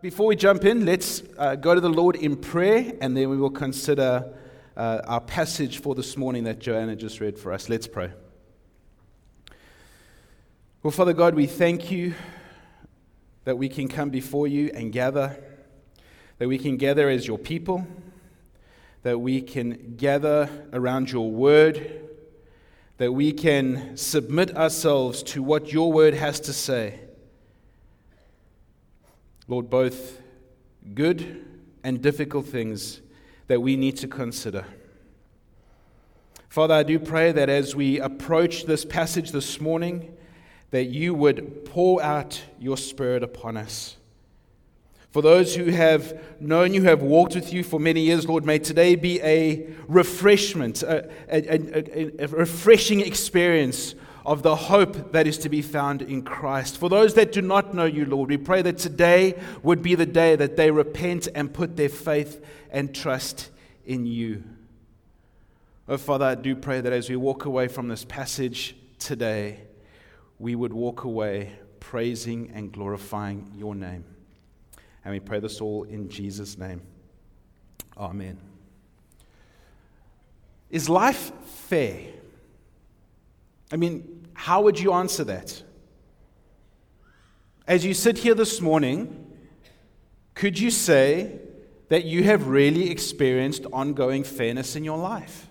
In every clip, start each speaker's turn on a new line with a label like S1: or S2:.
S1: Before we jump in, let's uh, go to the Lord in prayer and then we will consider uh, our passage for this morning that Joanna just read for us. Let's pray. Well, Father God, we thank you that we can come before you and gather, that we can gather as your people, that we can gather around your word, that we can submit ourselves to what your word has to say. Lord, both good and difficult things that we need to consider. Father, I do pray that as we approach this passage this morning, that you would pour out your Spirit upon us. For those who have known you, have walked with you for many years, Lord, may today be a refreshment, a, a, a, a refreshing experience of the hope that is to be found in Christ. For those that do not know you, Lord, we pray that today would be the day that they repent and put their faith and trust in you. Oh, Father, I do pray that as we walk away from this passage today, we would walk away praising and glorifying your name. And we pray this all in Jesus' name. Amen. Is life fair? I mean, how would you answer that? As you sit here this morning, could you say that you have really experienced ongoing fairness in your life?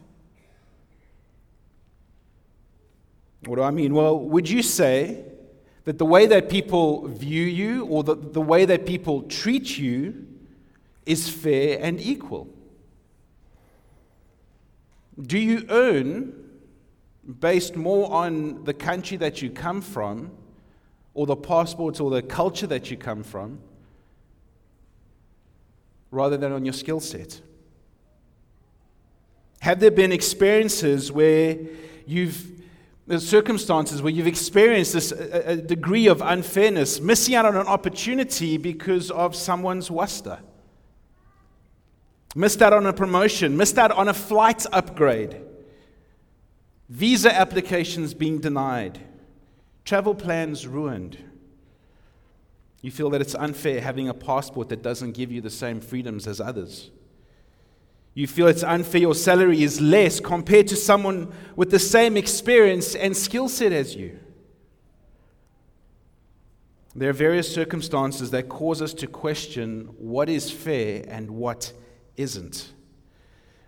S1: What do I mean? Well, would you say that the way that people view you or the, the way that people treat you is fair and equal? Do you earn based more on the country that you come from, or the passports or the culture that you come from, rather than on your skill set? Have there been experiences where you've circumstances where you've experienced this a, a degree of unfairness, missing out on an opportunity because of someone's wasta, missed out on a promotion, missed out on a flight upgrade, Visa applications being denied, travel plans ruined. You feel that it's unfair having a passport that doesn't give you the same freedoms as others. You feel it's unfair your salary is less compared to someone with the same experience and skill set as you. There are various circumstances that cause us to question what is fair and what isn't.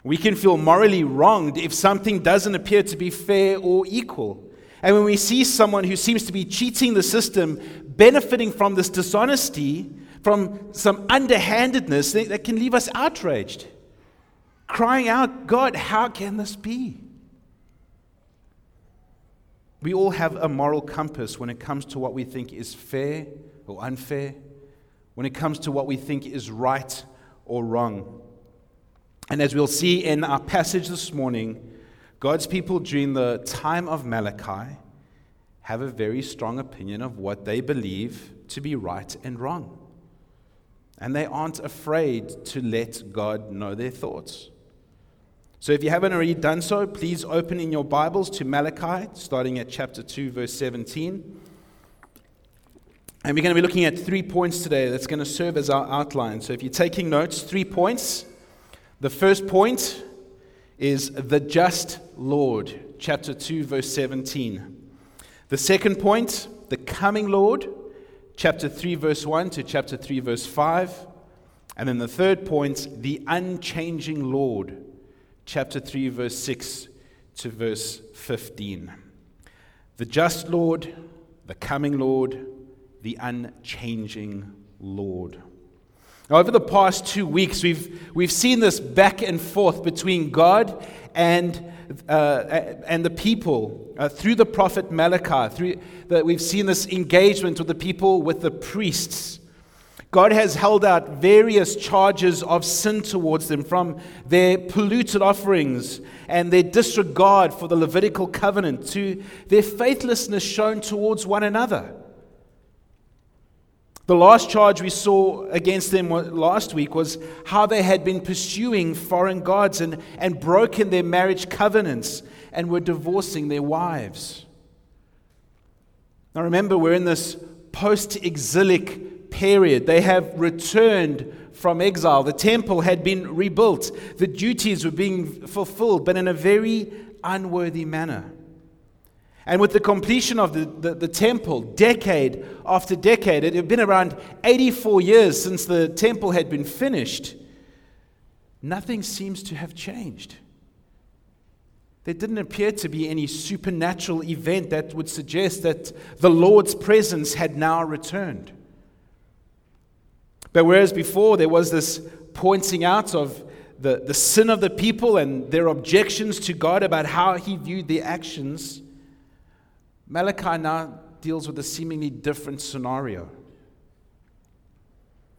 S1: We can feel morally wronged if something doesn't appear to be fair or equal. And when we see someone who seems to be cheating the system, benefiting from this dishonesty, from some underhandedness, that can leave us outraged, crying out, God, how can this be? We all have a moral compass when it comes to what we think is fair or unfair, when it comes to what we think is right or wrong. And as we'll see in our passage this morning, God's people during the time of Malachi have a very strong opinion of what they believe to be right and wrong. And they aren't afraid to let God know their thoughts. So if you haven't already done so, please open in your Bibles to Malachi, starting at chapter 2, verse 17. And we're going to be looking at three points today that's going to serve as our outline. So if you're taking notes, three points. The first point is the just Lord, chapter 2, verse 17. The second point, the coming Lord, chapter 3, verse 1 to chapter 3, verse 5. And then the third point, the unchanging Lord, chapter 3, verse 6 to verse 15. The just Lord, the coming Lord, the unchanging Lord. Now, over the past two weeks, we've, we've seen this back and forth between God and, uh, and the people uh, through the prophet Malachi. Through the, we've seen this engagement with the people, with the priests. God has held out various charges of sin towards them from their polluted offerings and their disregard for the Levitical covenant to their faithlessness shown towards one another. The last charge we saw against them last week was how they had been pursuing foreign gods and, and broken their marriage covenants and were divorcing their wives. Now remember, we're in this post exilic period. They have returned from exile. The temple had been rebuilt. The duties were being fulfilled, but in a very unworthy manner. And with the completion of the, the, the, temple, decade after decade, it had been around 84 years since the temple had been finished, nothing seems to have changed. There didn't appear to be any supernatural event that would suggest that the Lord's presence had now returned. But whereas before there was this pointing out of the, the sin of the people and their objections to God about how he viewed their actions, Malachi now deals with a seemingly different scenario.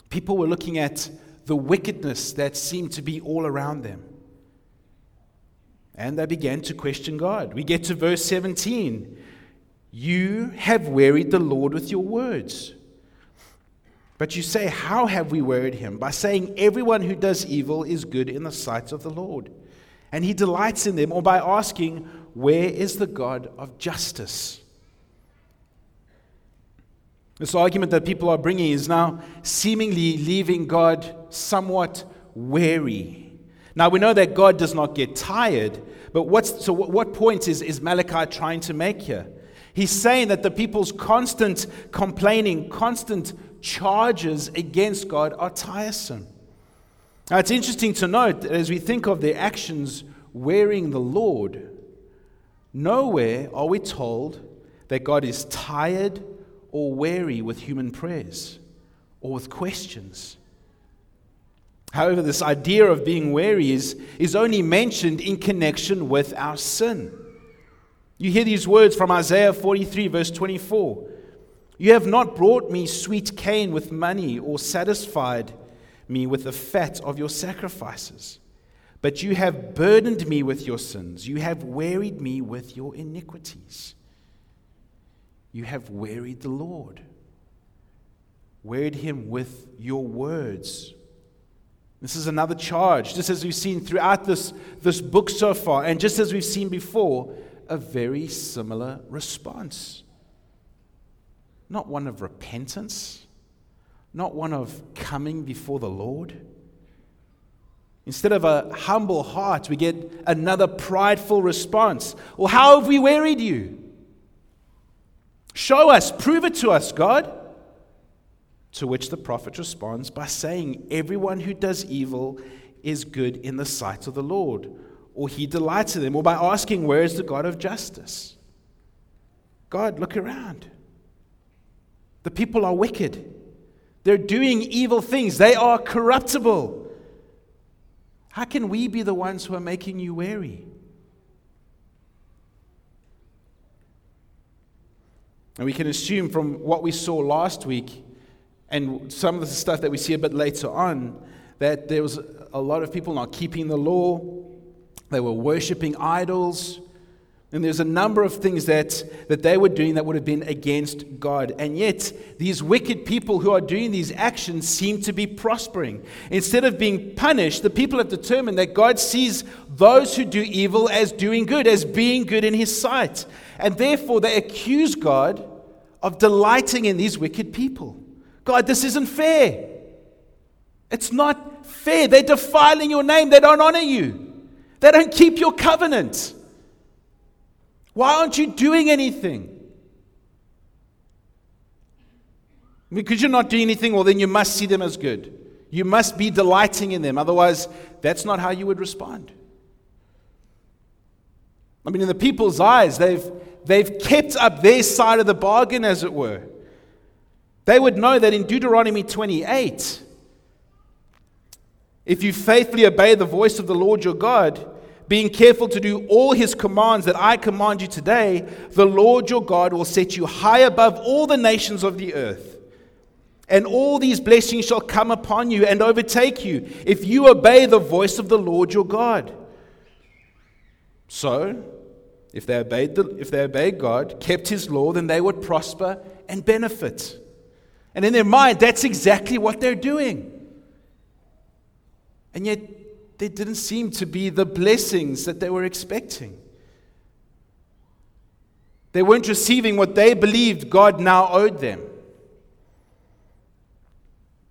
S1: People were looking at the wickedness that seemed to be all around them. And they began to question God. We get to verse 17. You have wearied the Lord with your words. But you say, How have we wearied him? By saying, Everyone who does evil is good in the sight of the Lord, and he delights in them, or by asking, Where is the God of justice? This argument that people are bringing is now seemingly leaving God somewhat weary. Now we know that God does not get tired, but what's, so what point is, is Malachi trying to make here? He's saying that the people's constant complaining, constant charges against God are tiresome. Now, it's interesting to note that as we think of their actions wearing the Lord, nowhere are we told that God is tired or weary with human prayers or with questions. However, this idea of being weary is, is only mentioned in connection with our sin. You hear these words from Isaiah 43, verse 24. You have not brought me sweet cane with money or satisfied me with the fat of your sacrifices. But you have burdened me with your sins. You have wearied me with your iniquities. You have wearied the Lord, wearied him with your words. This is another charge, just as we've seen throughout this, this book so far, and just as we've seen before, a very similar response not one of repentance, not one of coming before the Lord. Instead of a humble heart, we get another prideful response. Well, how have we wearied you? Show us, prove it to us, God. To which the prophet responds by saying, Everyone who does evil is good in the sight of the Lord, or he delights in them, or by asking, Where is the God of justice? God, look around. The people are wicked. They're doing evil things. They are corruptible. How can we be the ones who are making you weary? And we can assume from what we saw last week and some of the stuff that we see a bit later on that there was a lot of people not keeping the law, they were worshiping idols, and there's a number of things that, that they were doing that would have been against God. And yet, these wicked people who are doing these actions seem to be prospering. Instead of being punished, the people have determined that God sees those who do evil as doing good, as being good in His sight. And therefore, they accuse God of delighting in these wicked people. God, this isn't fair. It's not fair. They're defiling your name, they don't honor you, they don't keep your covenant. Why aren't you doing anything? Because you're not doing anything, well, then you must see them as good. You must be delighting in them. Otherwise, that's not how you would respond. I mean, in the people's eyes, they've, they've kept up their side of the bargain, as it were. They would know that in Deuteronomy 28, if you faithfully obey the voice of the Lord your God, being careful to do all his commands that I command you today, the Lord your God will set you high above all the nations of the earth. And all these blessings shall come upon you and overtake you if you obey the voice of the Lord your God. So, if they obeyed, the, if they obeyed God, kept his law, then they would prosper and benefit. And in their mind, that's exactly what they're doing. And yet, there didn't seem to be the blessings that they were expecting. They weren't receiving what they believed God now owed them.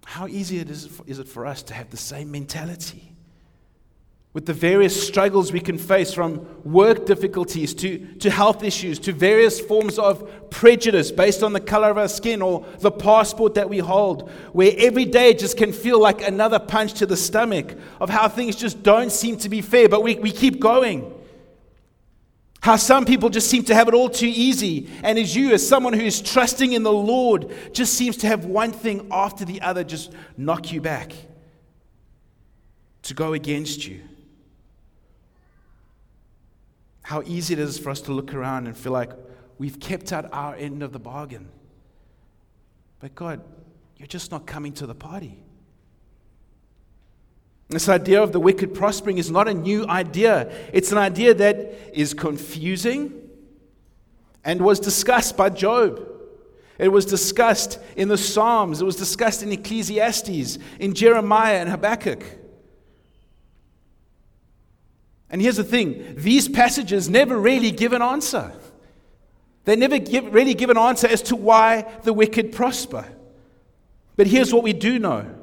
S1: How easy it is, is it for us to have the same mentality? With the various struggles we can face, from work difficulties to, to health issues to various forms of prejudice based on the color of our skin or the passport that we hold, where every day just can feel like another punch to the stomach of how things just don't seem to be fair, but we, we keep going. How some people just seem to have it all too easy. And as you, as someone who is trusting in the Lord, just seems to have one thing after the other just knock you back, to go against you. How easy it is for us to look around and feel like we've kept out our end of the bargain. But God, you're just not coming to the party. This idea of the wicked prospering is not a new idea. It's an idea that is confusing and was discussed by Job. It was discussed in the Psalms, it was discussed in Ecclesiastes, in Jeremiah and Habakkuk. And here's the thing these passages never really give an answer. They never give, really give an answer as to why the wicked prosper. But here's what we do know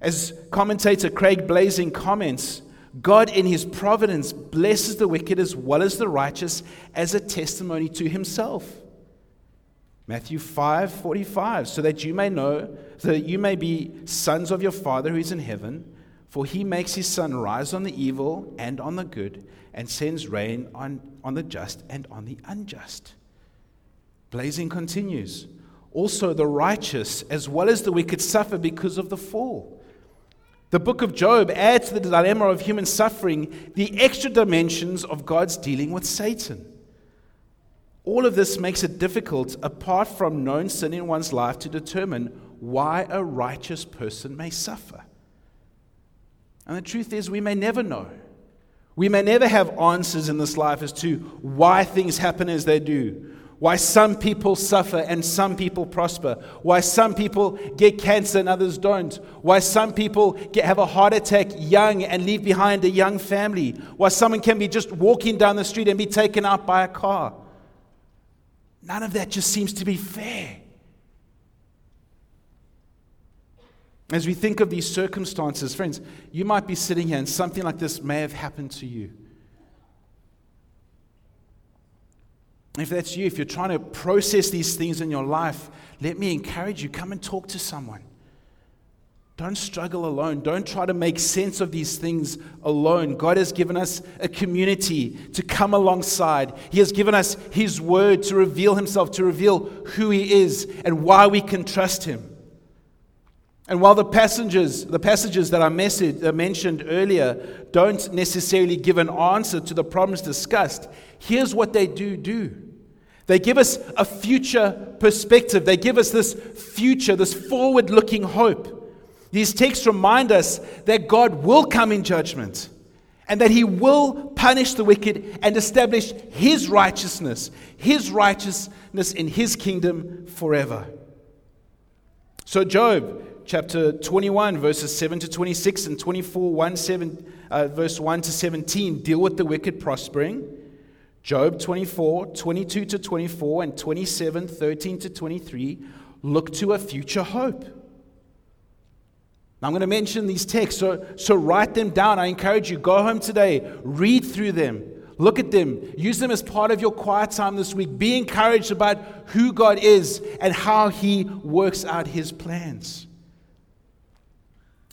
S1: as commentator Craig Blaising comments, God in his providence blesses the wicked as well as the righteous as a testimony to himself. Matthew 5 45, so that you may know, so that you may be sons of your Father who is in heaven, for he makes his sun rise on the evil and on the good, and sends rain on, on the just and on the unjust. Blaising continues. Also, the righteous as well as the wicked suffer because of the fall. The book of Job adds to the dilemma of human suffering the extra dimensions of God's dealing with Satan. All of this makes it difficult, apart from known sin in one's life, to determine why a righteous person may suffer. And the truth is, we may never know. We may never have answers in this life as to why things happen as they do, why some people suffer and some people prosper, why some people get cancer and others don't, why some people get, have a heart attack young and leave behind a young family, why someone can be just walking down the street and be taken out by a car. None of that just seems to be fair. As we think of these circumstances, friends, you might be sitting here and something like this may have happened to you. If that's you, if you're trying to process these things in your life, let me encourage you come and talk to someone. Don't struggle alone. Don't try to make sense of these things alone. God has given us a community to come alongside. He has given us His word to reveal Himself, to reveal who He is and why we can trust Him. And while the passages, the passages that I uh, mentioned earlier don't necessarily give an answer to the problems discussed, here's what they do do. They give us a future perspective. They give us this future, this forward looking hope. These texts remind us that God will come in judgment and that he will punish the wicked and establish his righteousness, his righteousness in his kingdom forever. So, Job chapter 21, verses 7 to 26, and 24, 1, 7, uh, verse 1 to 17 deal with the wicked prospering. Job 24, 22 to 24, and 27, 13 to 23 look to a future hope. Now, I'm going to mention these texts, so, so write them down. I encourage you, go home today, read through them, look at them, use them as part of your quiet time this week. Be encouraged about who God is and how He works out His plans.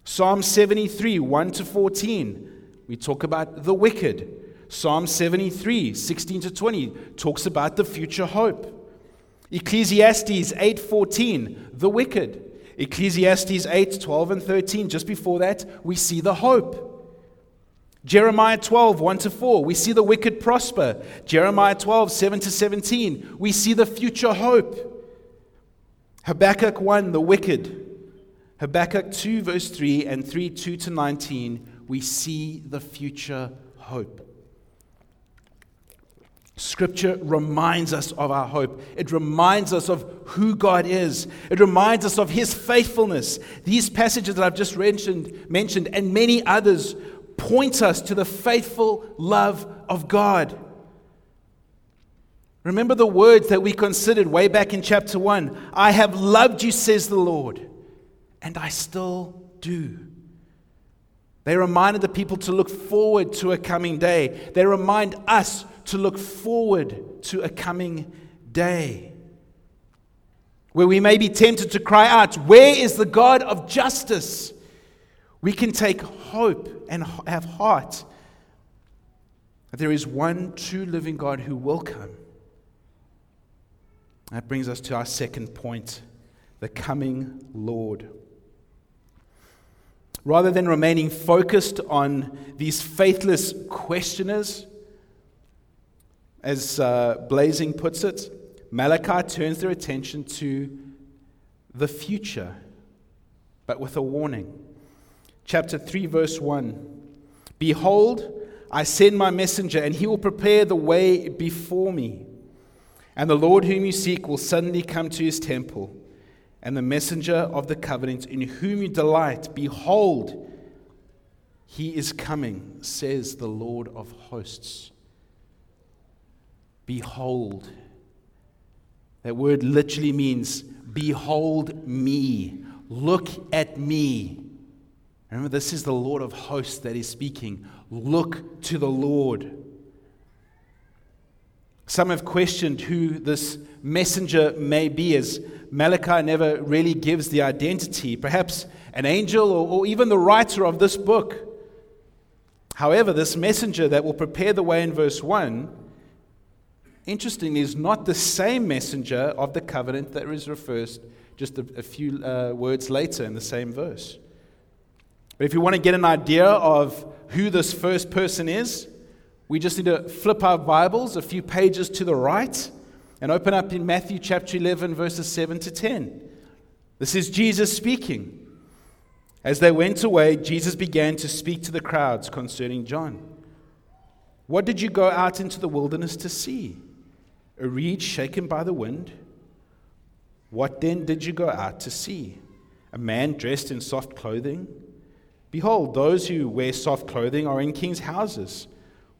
S1: Psalm 73, 1 to 14, we talk about the wicked. Psalm 73, 16 to 20, talks about the future hope. Ecclesiastes 8:14, the wicked. Ecclesiastes 8, 12 and 13, just before that, we see the hope. Jeremiah 12, 1 to 4, we see the wicked prosper. Jeremiah 12, 7 to 17, we see the future hope. Habakkuk 1, the wicked. Habakkuk 2, verse 3, and 3, 2 to 19, we see the future hope. Scripture reminds us of our hope. It reminds us of who God is. It reminds us of His faithfulness. These passages that I've just mentioned, mentioned and many others point us to the faithful love of God. Remember the words that we considered way back in chapter 1 I have loved you, says the Lord. And I still do. They reminded the people to look forward to a coming day. They remind us to look forward to a coming day. Where we may be tempted to cry out, Where is the God of justice? We can take hope and have heart that there is one true living God who will come. That brings us to our second point the coming Lord. Rather than remaining focused on these faithless questioners, as uh, Blaising puts it, Malachi turns their attention to the future, but with a warning. Chapter 3, verse 1 Behold, I send my messenger, and he will prepare the way before me. And the Lord whom you seek will suddenly come to his temple, and the messenger of the covenant in whom you delight, behold, he is coming, says the Lord of hosts. Behold. That word literally means, Behold me. Look at me. Remember, this is the Lord of hosts that is speaking. Look to the Lord. Some have questioned who this messenger may be, as Malachi never really gives the identity. Perhaps an angel or, or even the writer of this book. However, this messenger that will prepare the way in verse 1 interestingly, is not the same messenger of the covenant that is referred just a, a few uh, words later in the same verse. But if you want to get an idea of who this first person is, we just need to flip our Bibles a few pages to the right and open up in Matthew chapter 11, verses 7 to 10. This is Jesus speaking. As they went away, Jesus began to speak to the crowds concerning John. What did you go out into the wilderness to see? a reed shaken by the wind? What then did you go out to see? A man dressed in soft clothing? Behold, those who wear soft clothing are in king's houses.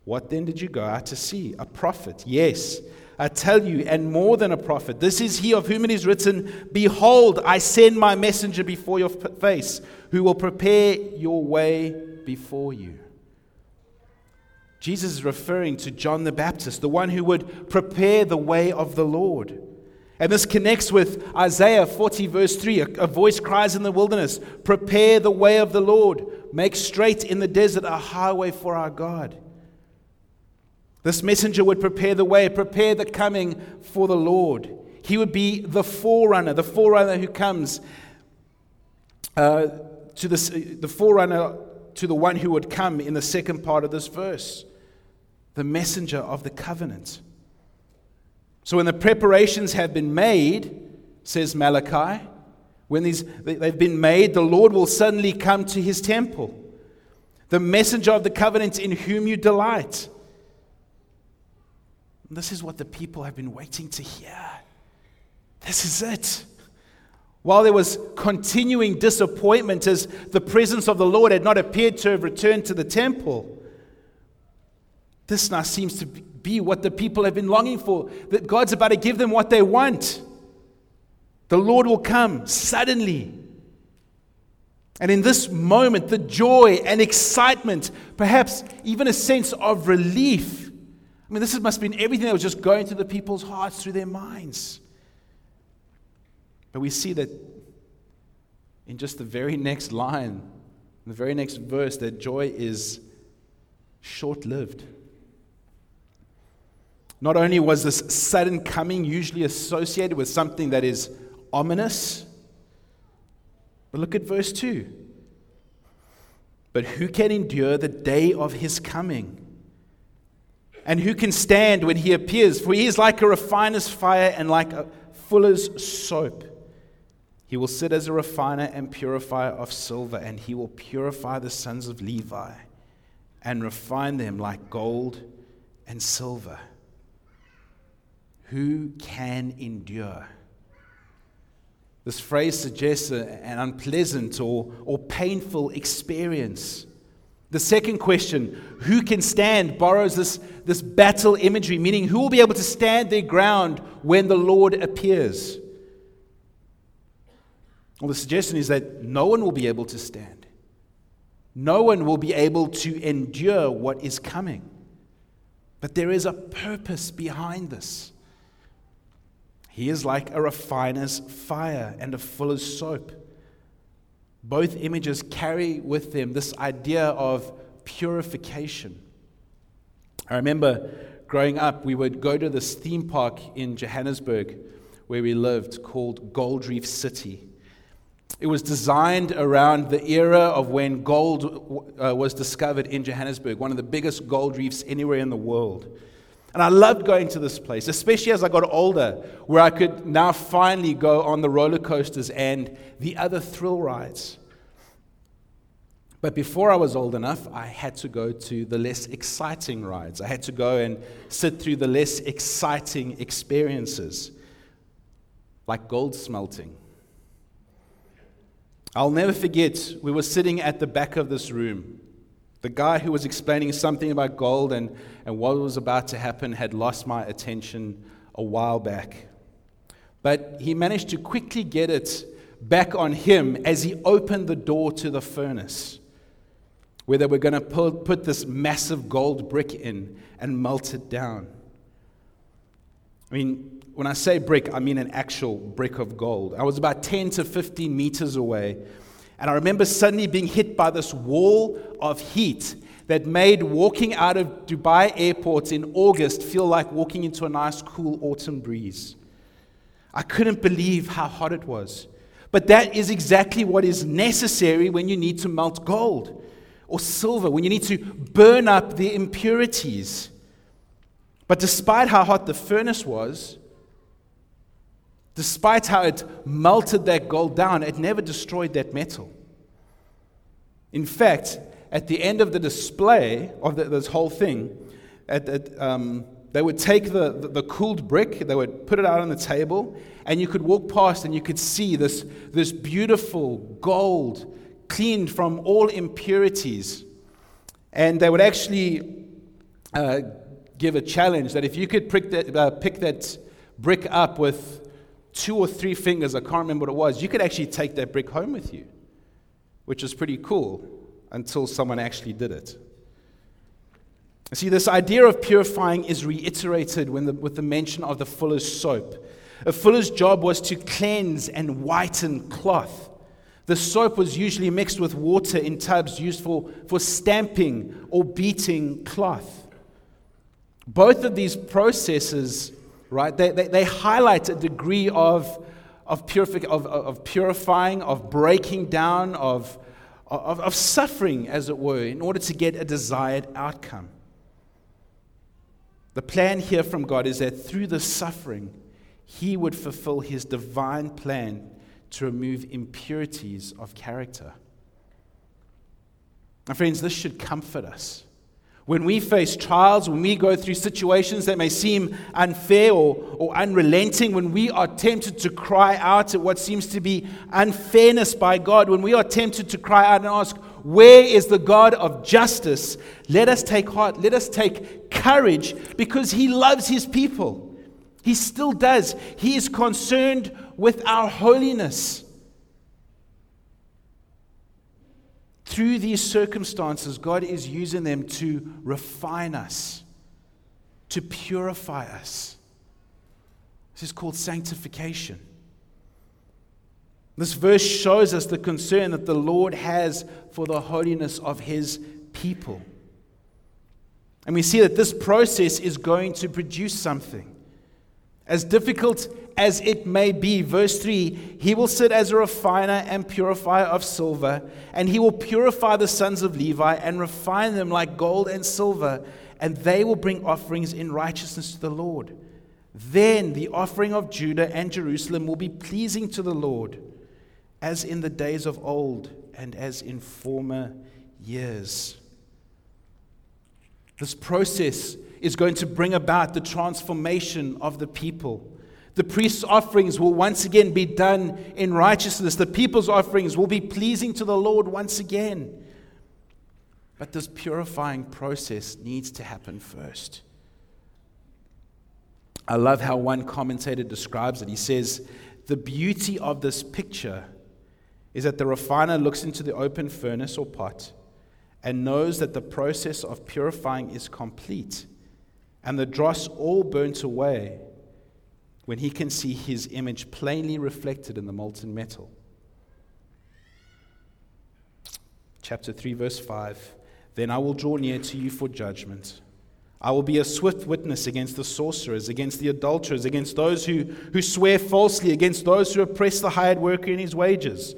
S1: What then did you go out to see? A prophet. Yes, I tell you, and more than a prophet. This is he of whom it is written Behold, I send my messenger before your face, who will prepare your way before you. Jesus is referring to John the Baptist, the one who would prepare the way of the Lord. And this connects with Isaiah 40, verse 3. A, voice cries in the wilderness, Prepare the way of the Lord, make straight in the desert a highway for our God. This messenger would prepare the way, prepare the coming for the Lord. He would be the forerunner, the forerunner who comes uh, to this, the forerunner to the one who would come in the second part of this verse the messenger of the covenant. So when the preparations have been made, says Malachi, when these, they've been made, the Lord will suddenly come to his temple. The messenger of the covenant in whom you delight. This is what the people have been waiting to hear. This is it. While there was continuing disappointment as the presence of the Lord had not appeared to have returned to the temple, this now seems to be what the people have been longing for that God's about to give them what they want. The Lord will come suddenly. And in this moment, the joy and excitement, perhaps even a sense of relief. I mean, this must have been everything that was just going through the people's hearts, through their minds. But we see that in just the very next line, the very next verse, that joy is short lived. Not only was this sudden coming usually associated with something that is ominous, but look at verse 2. But who can endure the day of his coming? And who can stand when he appears? For he is like a refiner's fire and like a fuller's soap. He will sit as a refiner and purifier of silver, and he will purify the sons of Levi and refine them like gold and silver. Who can endure? This phrase suggests an unpleasant or, or painful experience. The second question, who can stand, borrows this, this battle imagery, meaning who will be able to stand their ground when the Lord appears? Well, the suggestion is that no one will be able to stand. No one will be able to endure what is coming. But there is a purpose behind this. He is like a refiner's fire and a fuller's soap. Both images carry with them this idea of purification. I remember growing up, we would go to this theme park in Johannesburg where we lived called Gold Reef City. It was designed around the era of when gold uh, was discovered in Johannesburg, one of the biggest gold reefs anywhere in the world. And I loved going to this place, especially as I got older, where I could now finally go on the roller coasters and the other thrill rides. But before I was old enough, I had to go to the less exciting rides. I had to go and sit through the less exciting experiences, like gold smelting. I'll never forget, we were sitting at the back of this room. The guy who was explaining something about gold and, and what was about to happen had lost my attention a while back. But he managed to quickly get it back on him as he opened the door to the furnace where they were going to put, put this massive gold brick in and melt it down. I mean, when I say brick, I mean an actual brick of gold. I was about 10 to 15 meters away and I remember suddenly being hit by this wall of heat that made walking out of Dubai airport in August feel like walking into a nice, cool autumn breeze. I couldn't believe how hot it was. But that is exactly what is necessary when you need to melt gold or silver, when you need to burn up the impurities. But despite how hot the furnace was, Despite how it melted that gold down, it never destroyed that metal. In fact, at the end of the display of the, this whole thing, at, at, um, they would take the, the, the, cooled brick, they would put it out on the table, and you could walk past and you could see this, this beautiful gold cleaned from all impurities. And they would actually uh, give a challenge that if you could that, uh, pick that brick up with two or three fingers, I can't remember what it was, you could actually take that brick home with you, which is pretty cool until someone actually did it. See, this idea of purifying is reiterated the, with the mention of the fuller's soap. A fuller's job was to cleanse and whiten cloth. The soap was usually mixed with water in tubs used for, for stamping or beating cloth. Both of these processes right? They, they, they highlight a degree of, of, purific, of, of purifying, of breaking down, of, of, of suffering, as it were, in order to get a desired outcome. The plan here from God is that through the suffering, He would fulfill His divine plan to remove impurities of character. My friends, this should comfort us. When we face trials, when we go through situations that may seem unfair or, or unrelenting, when we are tempted to cry out at what seems to be unfairness by God, when we are tempted to cry out and ask, Where is the God of justice? Let us take heart, let us take courage because He loves His people. He still does. He is concerned with our holiness. Through these circumstances, God is using them to refine us, to purify us. This is called sanctification. This verse shows us the concern that the Lord has for the holiness of his people. And we see that this process is going to produce something. As difficult as it may be, verse 3 He will sit as a refiner and purifier of silver, and he will purify the sons of Levi and refine them like gold and silver, and they will bring offerings in righteousness to the Lord. Then the offering of Judah and Jerusalem will be pleasing to the Lord, as in the days of old and as in former years. This process is going to bring about the transformation of the people. The priest's offerings will once again be done in righteousness. The people's offerings will be pleasing to the Lord once again. But this purifying process needs to happen first. I love how one commentator describes it. He says, The beauty of this picture is that the refiner looks into the open furnace or pot and knows that the process of purifying is complete and the dross all burnt away when he can see his image plainly reflected in the molten metal. Chapter 3, verse 5 Then I will draw near to you for judgment. I will be a swift witness against the sorcerers, against the adulterers, against those who, who swear falsely, against those who oppress the hired worker in his wages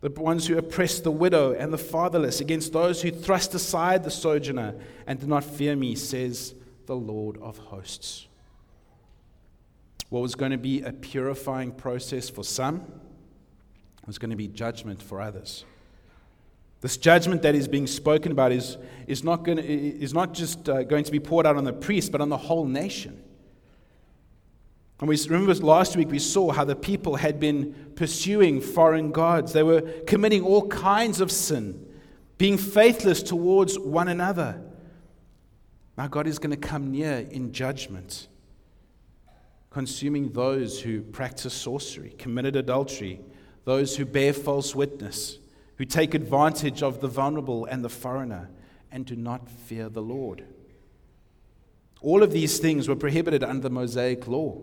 S1: the ones who oppress the widow and the fatherless, against those who thrust aside the sojourner and do not fear me, says the Lord of hosts. What was going to be a purifying process for some was going to be judgment for others. This judgment that is being spoken about is, is, not, going to, is not just uh, going to be poured out on the priest, but on the whole nation. And we remember last week we saw how the people had been pursuing foreign gods. They were committing all kinds of sin, being faithless towards one another. Now God is going to come near in judgment, consuming those who practice sorcery, committed adultery, those who bear false witness, who take advantage of the vulnerable and the foreigner, and do not fear the Lord. All of these things were prohibited under the Mosaic law.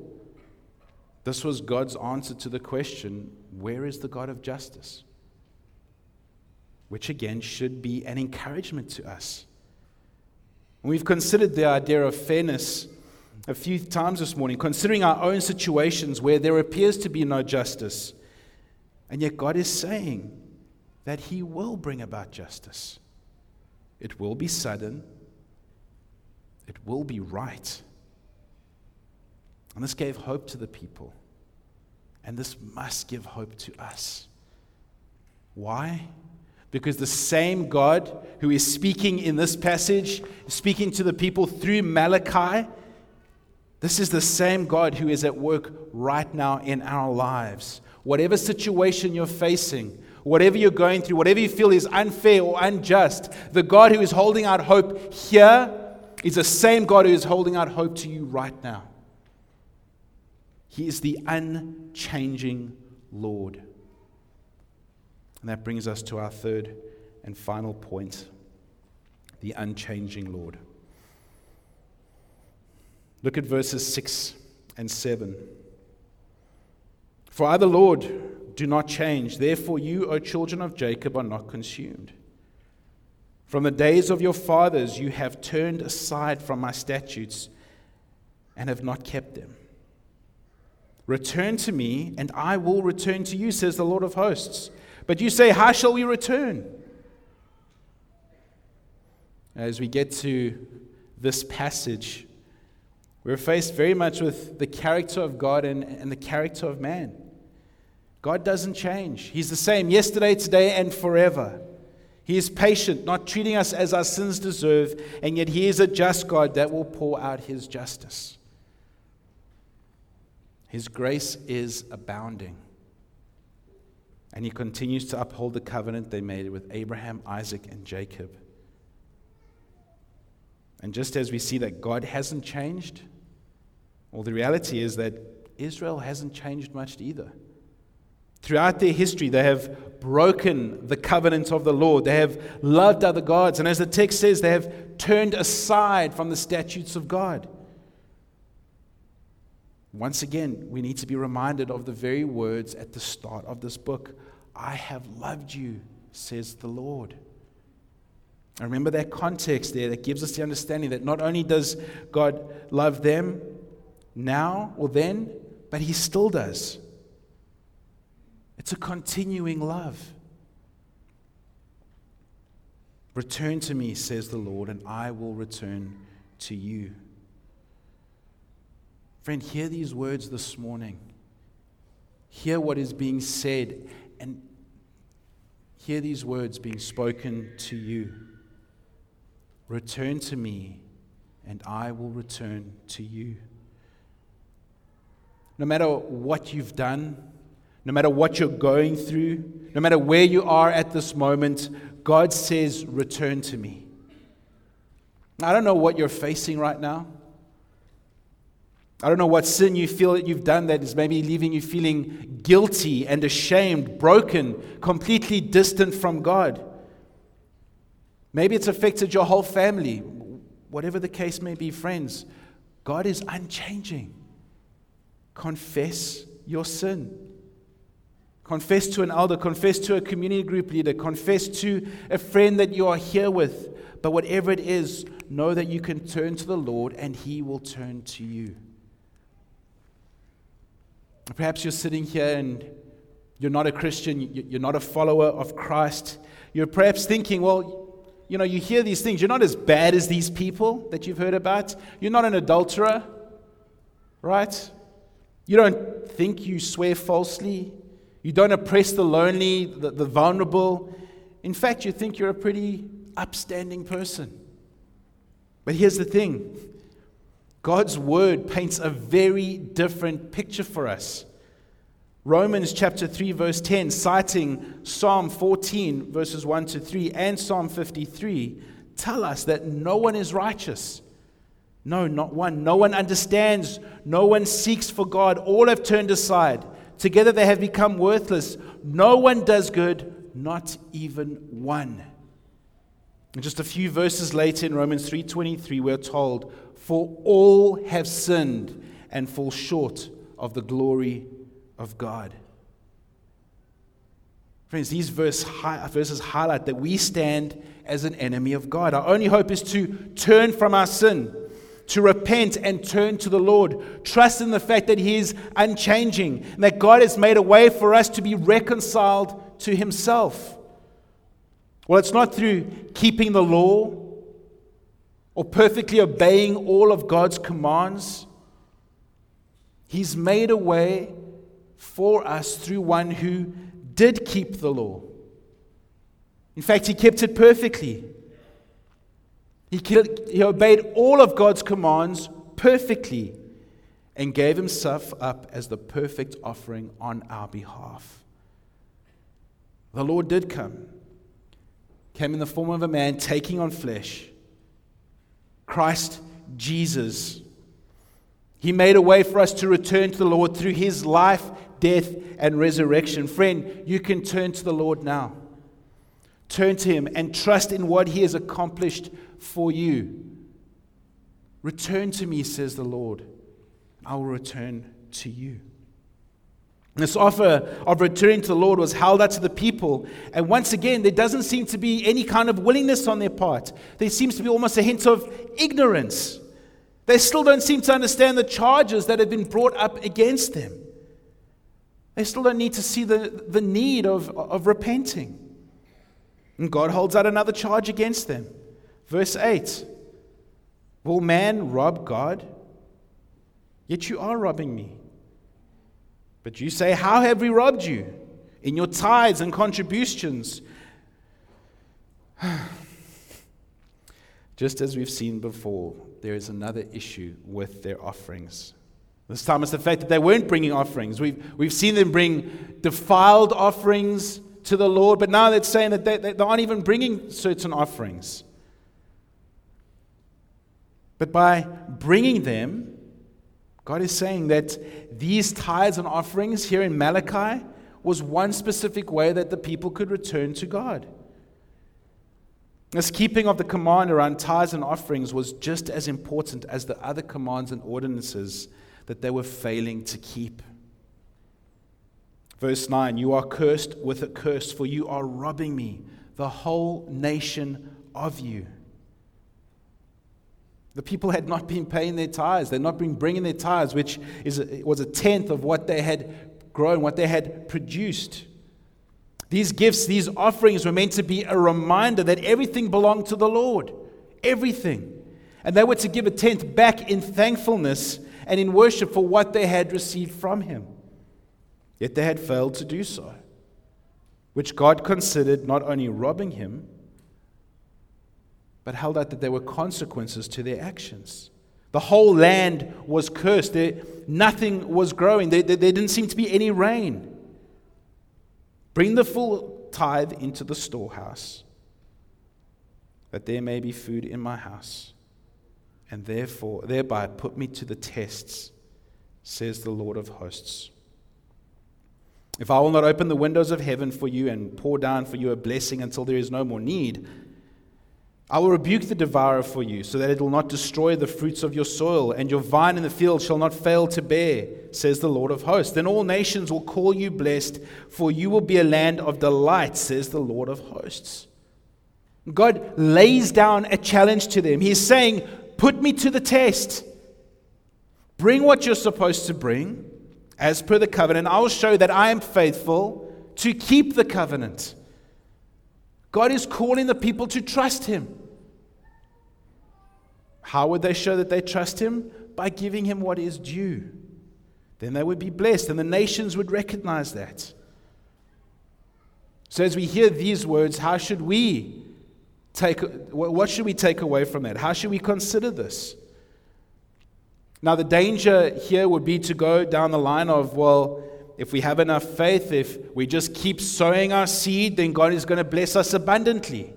S1: This was God's answer to the question where is the God of justice? Which again should be an encouragement to us. we've considered the idea of fairness a few times this morning, considering our own situations where there appears to be no justice. And yet God is saying that He will bring about justice. It will be sudden, it will be right. And this gave hope to the people. And this must give hope to us. Why? Because the same God who is speaking in this passage, speaking to the people through Malachi, this is the same God who is at work right now in our lives. Whatever situation you're facing, whatever you're going through, whatever you feel is unfair or unjust, the God who is holding out hope here is the same God who is holding out hope to you right now. He is the unchanging Lord. And that brings us to our third and final point the unchanging Lord. Look at verses 6 and 7. For I, the Lord, do not change. Therefore, you, O children of Jacob, are not consumed. From the days of your fathers, you have turned aside from my statutes and have not kept them. Return to me, and I will return to you, says the Lord of hosts. But you say, How shall we return? As we get to this passage, we're faced very much with the character of God and, and the character of man. God doesn't change, He's the same yesterday, today, and forever. He is patient, not treating us as our sins deserve, and yet He is a just God that will pour out His justice. His grace is abounding. And he continues to uphold the covenant they made with Abraham, Isaac, and Jacob. And just as we see that God hasn't changed, well, the reality is that Israel hasn't changed much either. Throughout their history, they have broken the covenant of the Lord. They have loved other gods. And as the text says, they have turned aside from the statutes of God. Once again, we need to be reminded of the very words at the start of this book I have loved you, says the Lord. And remember that context there that gives us the understanding that not only does God love them now or then, but He still does. It's a continuing love. Return to me, says the Lord, and I will return to you. Friend, hear these words this morning. Hear what is being said and hear these words being spoken to you. Return to me, and I will return to you. No matter what you've done, no matter what you're going through, no matter where you are at this moment, God says, Return to me. I don't know what you're facing right now. I don't know what sin you feel that you've done that is maybe leaving you feeling guilty and ashamed, broken, completely distant from God. Maybe it's affected your whole family. Whatever the case may be, friends, God is unchanging. Confess your sin. Confess to an elder, confess to a community group leader, confess to a friend that you are here with. But whatever it is, know that you can turn to the Lord and He will turn to you. Perhaps you're sitting here and you're not a Christian, you're not a follower of Christ. You're perhaps thinking, well, you know, you hear these things. You're not as bad as these people that you've heard about. You're not an adulterer, right? You don't think you swear falsely. You don't oppress the lonely, the, the vulnerable. In fact, you think you're a pretty upstanding person. But here's the thing God's word paints a very different picture for us. Romans chapter 3, verse 10, citing Psalm 14, verses 1 to 3, and Psalm 53, tell us that no one is righteous. No, not one. No one understands. No one seeks for God. All have turned aside. Together they have become worthless. No one does good, not even one. And just a few verses later in Romans 3:23 we're told, "For all have sinned and fall short of the glory of God." Friends, these verse, verses highlight that we stand as an enemy of God. Our only hope is to turn from our sin, to repent and turn to the Lord. Trust in the fact that He is unchanging and that God has made a way for us to be reconciled to Himself. Well, it's not through keeping the law or perfectly obeying all of God's commands. He's made a way for us through one who did keep the law. In fact, he kept it perfectly. He, he obeyed all of God's commands perfectly and gave himself up as the perfect offering on our behalf. The Lord did come came in the form of a man taking on flesh. Christ Jesus. He made a way for us to return to the Lord through his life, death, and resurrection. Friend, you can turn to the Lord now. Turn to him and trust in what he has accomplished for you. Return to me, says the Lord. I will return to you. This offer of returning to the Lord was held out to the people. And once again, there doesn't seem to be any kind of willingness on their part. There seems to be almost a hint of ignorance. They still don't seem to understand the charges that have been brought up against them. They still don't need to see the, the need of, of repenting. And God holds out another charge against them. Verse 8 Will man rob God? Yet you are robbing me. But you say, How have we robbed you? In your tithes and contributions. Just as we've seen before, there is another issue with their offerings. This time it's the fact that they weren't bringing offerings. We've, we've seen them bring defiled offerings to the Lord, but now they're saying that they, they aren't even bringing certain offerings. But by bringing them, God is saying that these tithes and offerings here in Malachi was one specific way that the people could return to God. This keeping of the command around tithes and offerings was just as important as the other commands and ordinances that they were failing to keep. Verse 9 You are cursed with a curse, for you are robbing me, the whole nation of you. The people had not been paying their tithes. They'd not been bringing their tithes, which is was a tenth of what they had grown, what they had produced. These gifts, these offerings were meant to be a reminder that everything belonged to the Lord. Everything. And they were to give a tenth back in thankfulness and in worship for what they had received from Him. Yet they had failed to do so, which God considered not only robbing Him, but held out that there were consequences to their actions. The whole land was cursed. There, nothing was growing. There, there, there didn't seem to be any rain. Bring the full tithe into the storehouse, that there may be food in my house, and therefore thereby put me to the tests says the Lord of hosts. If I will not open the windows of heaven for you and pour down for you a blessing until there is no more need, I will rebuke the devourer for you, so that it will not destroy the fruits of your soil, and your vine in the field shall not fail to bear, says the Lord of hosts. Then all nations will call you blessed, for you will be a land of delight, says the Lord of hosts. God lays down a challenge to them. He's saying, Put me to the test. Bring what you're supposed to bring as per the covenant. I will show that I am faithful to keep the covenant. God is calling the people to trust Him. How would they show that they trust Him? By giving Him what is due. Then they would be blessed, and the nations would recognize that. So, as we hear these words, how should we take, what should we take away from that? How should we consider this? Now, the danger here would be to go down the line of, well, if we have enough faith, if we just keep sowing our seed, then God is going to bless us abundantly.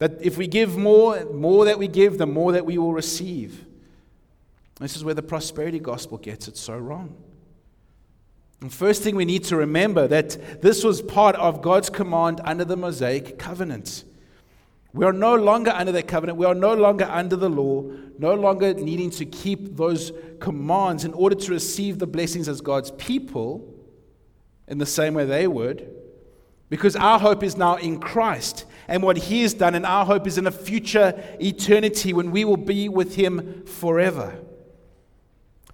S1: That if we give more, more that we give, the more that we will receive. This is where the prosperity gospel gets it so wrong. And first thing we need to remember that this was part of God's command under the Mosaic covenant. We are no longer under that covenant. We are no longer under the law, no longer needing to keep those commands in order to receive the blessings as God's people in the same way they would. Because our hope is now in Christ and what He has done, and our hope is in a future eternity when we will be with Him forever.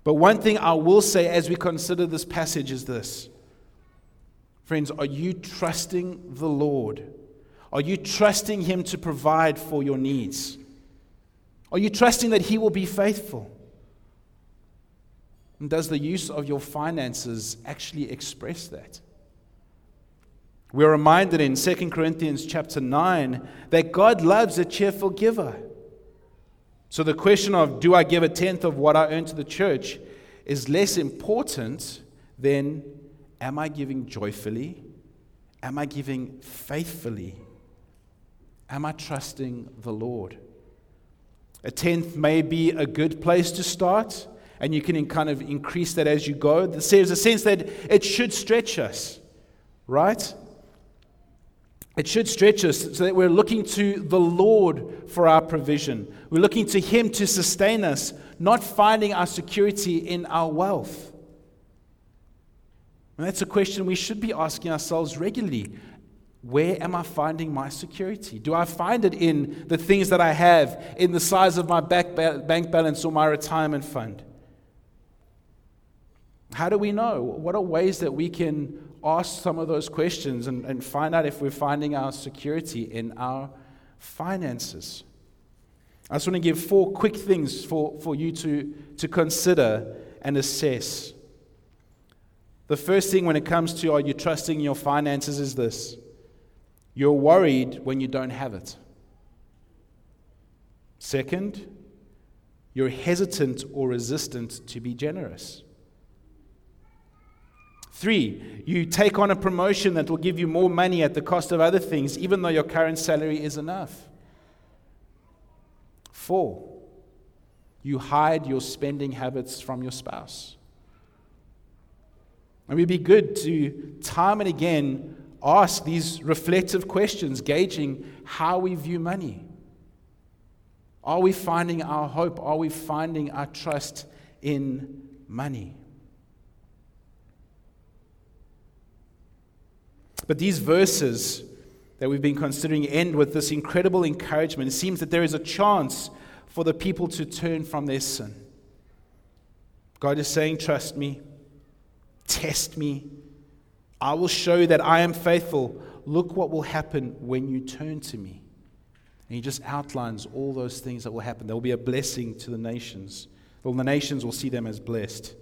S1: But one thing I will say as we consider this passage is this Friends, are you trusting the Lord? Are you trusting Him to provide for your needs? Are you trusting that He will be faithful? And does the use of your finances actually express that? We're reminded in 2 Corinthians chapter 9 that God loves a cheerful giver. So the question of do I give a tenth of what I earn to the church is less important than am I giving joyfully? Am I giving faithfully? Am I trusting the Lord? A tenth may be a good place to start, and you can kind of increase that as you go. There's a sense that it should stretch us, right? It should stretch us so that we're looking to the Lord for our provision. We're looking to Him to sustain us, not finding our security in our wealth. And that's a question we should be asking ourselves regularly. Where am I finding my security? Do I find it in the things that I have, in the size of my bank balance or my retirement fund? How do we know? What are ways that we can ask some of those questions and, and find out if we're finding our security in our finances? I just want to give four quick things for, for you to, to consider and assess. The first thing when it comes to are you trusting your finances is this you're worried when you don't have it. Second, you're hesitant or resistant to be generous. Three, you take on a promotion that will give you more money at the cost of other things, even though your current salary is enough. Four, you hide your spending habits from your spouse. And would be good to time and again ask these reflective questions, gauging how we view money. Are we finding our hope? Are we finding our trust in money? But these verses that we've been considering end with this incredible encouragement. It seems that there is a chance for the people to turn from their sin. God is saying, Trust me, test me, I will show you that I am faithful. Look what will happen when you turn to me. And he just outlines all those things that will happen. There will be a blessing to the nations. Well, the nations will see them as blessed.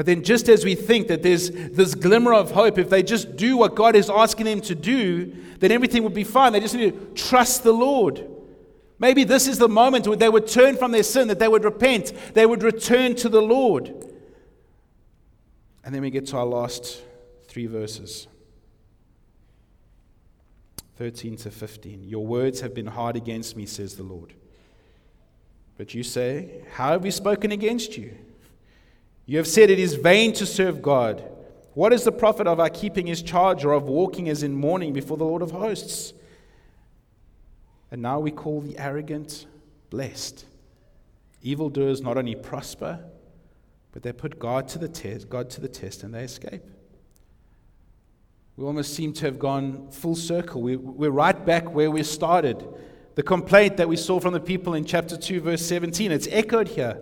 S1: But then, just as we think that there's this glimmer of hope, if they just do what God is asking them to do, then everything would be fine. They just need to trust the Lord. Maybe this is the moment where they would turn from their sin, that they would repent, they would return to the Lord. And then we get to our last three verses 13 to 15. Your words have been hard against me, says the Lord. But you say, How have we spoken against you? You have said it is vain to serve God. What is the profit of our keeping his charge or of walking as in mourning before the Lord of hosts? And now we call the arrogant blessed. Evildoers not only prosper, but they put God to the test, God to the test and they escape. We almost seem to have gone full circle. We, we're right back where we started. The complaint that we saw from the people in chapter 2, verse 17, it's echoed here.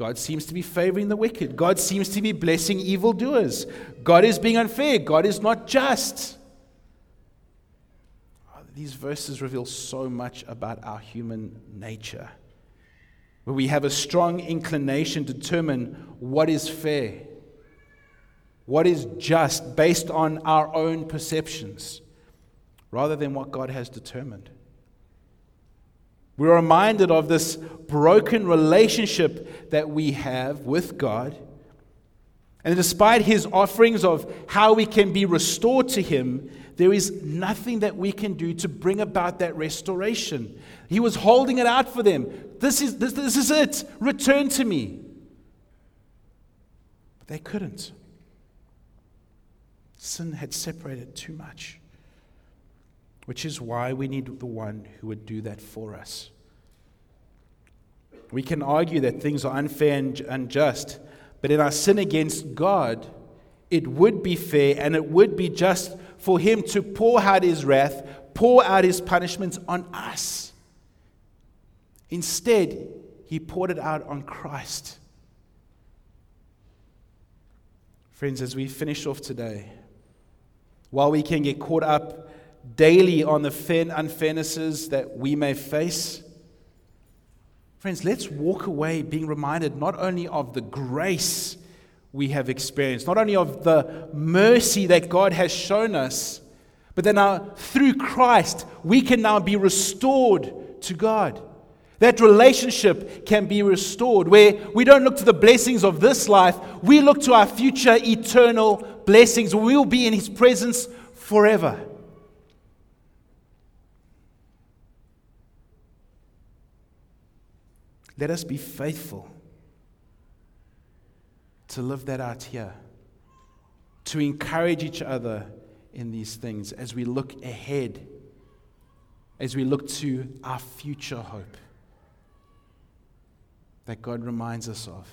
S1: God seems to be favoring the wicked. God seems to be blessing evildoers. God is being unfair. God is not just. Ah, these verses reveal so much about our human nature, where we have a strong inclination to determine what is fair, what is just, based on our own perceptions, rather than what God has determined. We're reminded of this broken relationship that we have with God. And despite his offerings of how we can be restored to him, there is nothing that we can do to bring about that restoration. He was holding it out for them. This is, this, this is it. Return to me. But they couldn't. Sin had separated too much which is why we need the one who would do that for us. We can argue that things are unfair and unjust, but in our sin against God, it would be fair and it would be just for Him to pour out His wrath, pour out His punishments on us. Instead, He poured it out on Christ. Friends, as we finish off today, while we can get caught up daily on the unfairnesses that we may face. Friends, let's walk away being reminded not only of the grace we have experienced, not only of the mercy that God has shown us, but that now through Christ we can now be restored to God. That relationship can be restored where we don't look to the blessings of this life, we look to our future eternal blessings. We will be in His presence forever. Let us be faithful to live that out here, to encourage each other in these things as we look ahead, as we look to our future hope that God reminds us of.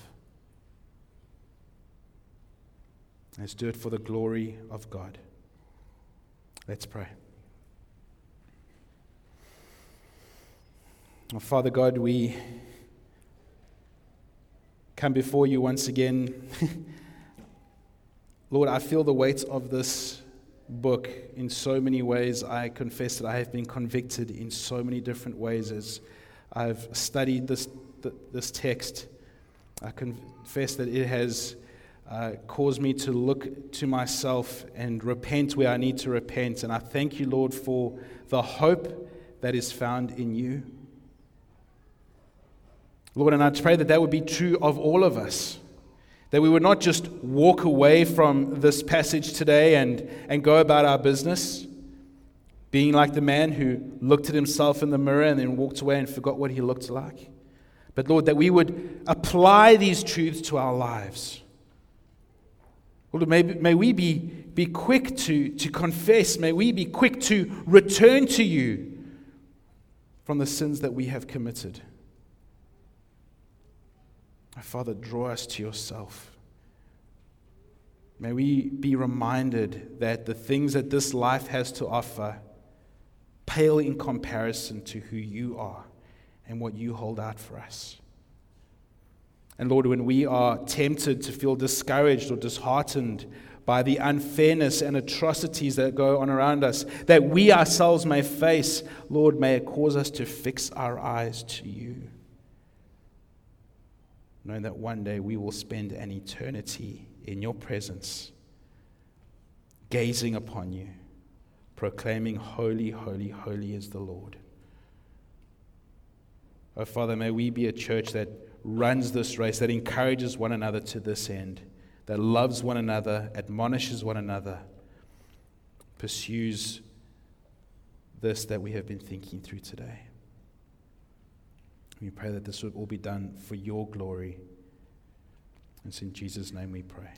S1: Let's do it for the glory of God. Let's pray. Father God, we come before you once again. Lord, I feel the weight of this book in so many ways. I confess that I have been convicted in so many different ways as I've studied this, this text. I confess that it has uh, caused me to look to myself and repent where I need to repent. And I thank you, Lord, for the hope that is found in you. Lord, and I pray that that would be true of all of us. That we would not just walk away from this passage today and, and go about our business, being like the man who looked at himself in the mirror and then walked away and forgot what he looked like. But Lord, that we would apply these truths to our lives. Lord, may, may we be, be quick to, to confess, may we be quick to return to you from the sins that we have committed. Father, draw us to yourself. May we be reminded that the things that this life has to offer pale in comparison to who you are and what you hold out for us. And Lord, when we are tempted to feel discouraged or disheartened by the unfairness and atrocities that go on around us, that we ourselves may face, Lord, may it cause us to fix our eyes to you knowing that one day we will spend an eternity in your presence, gazing upon you, proclaiming, Holy, holy, holy is the Lord. Oh, Father, may we be a church that runs this race, that encourages one another to this end, that loves one another, admonishes one another, pursues this that we have been thinking through today. We pray that this would all be done for your glory. It's in Jesus' name we pray.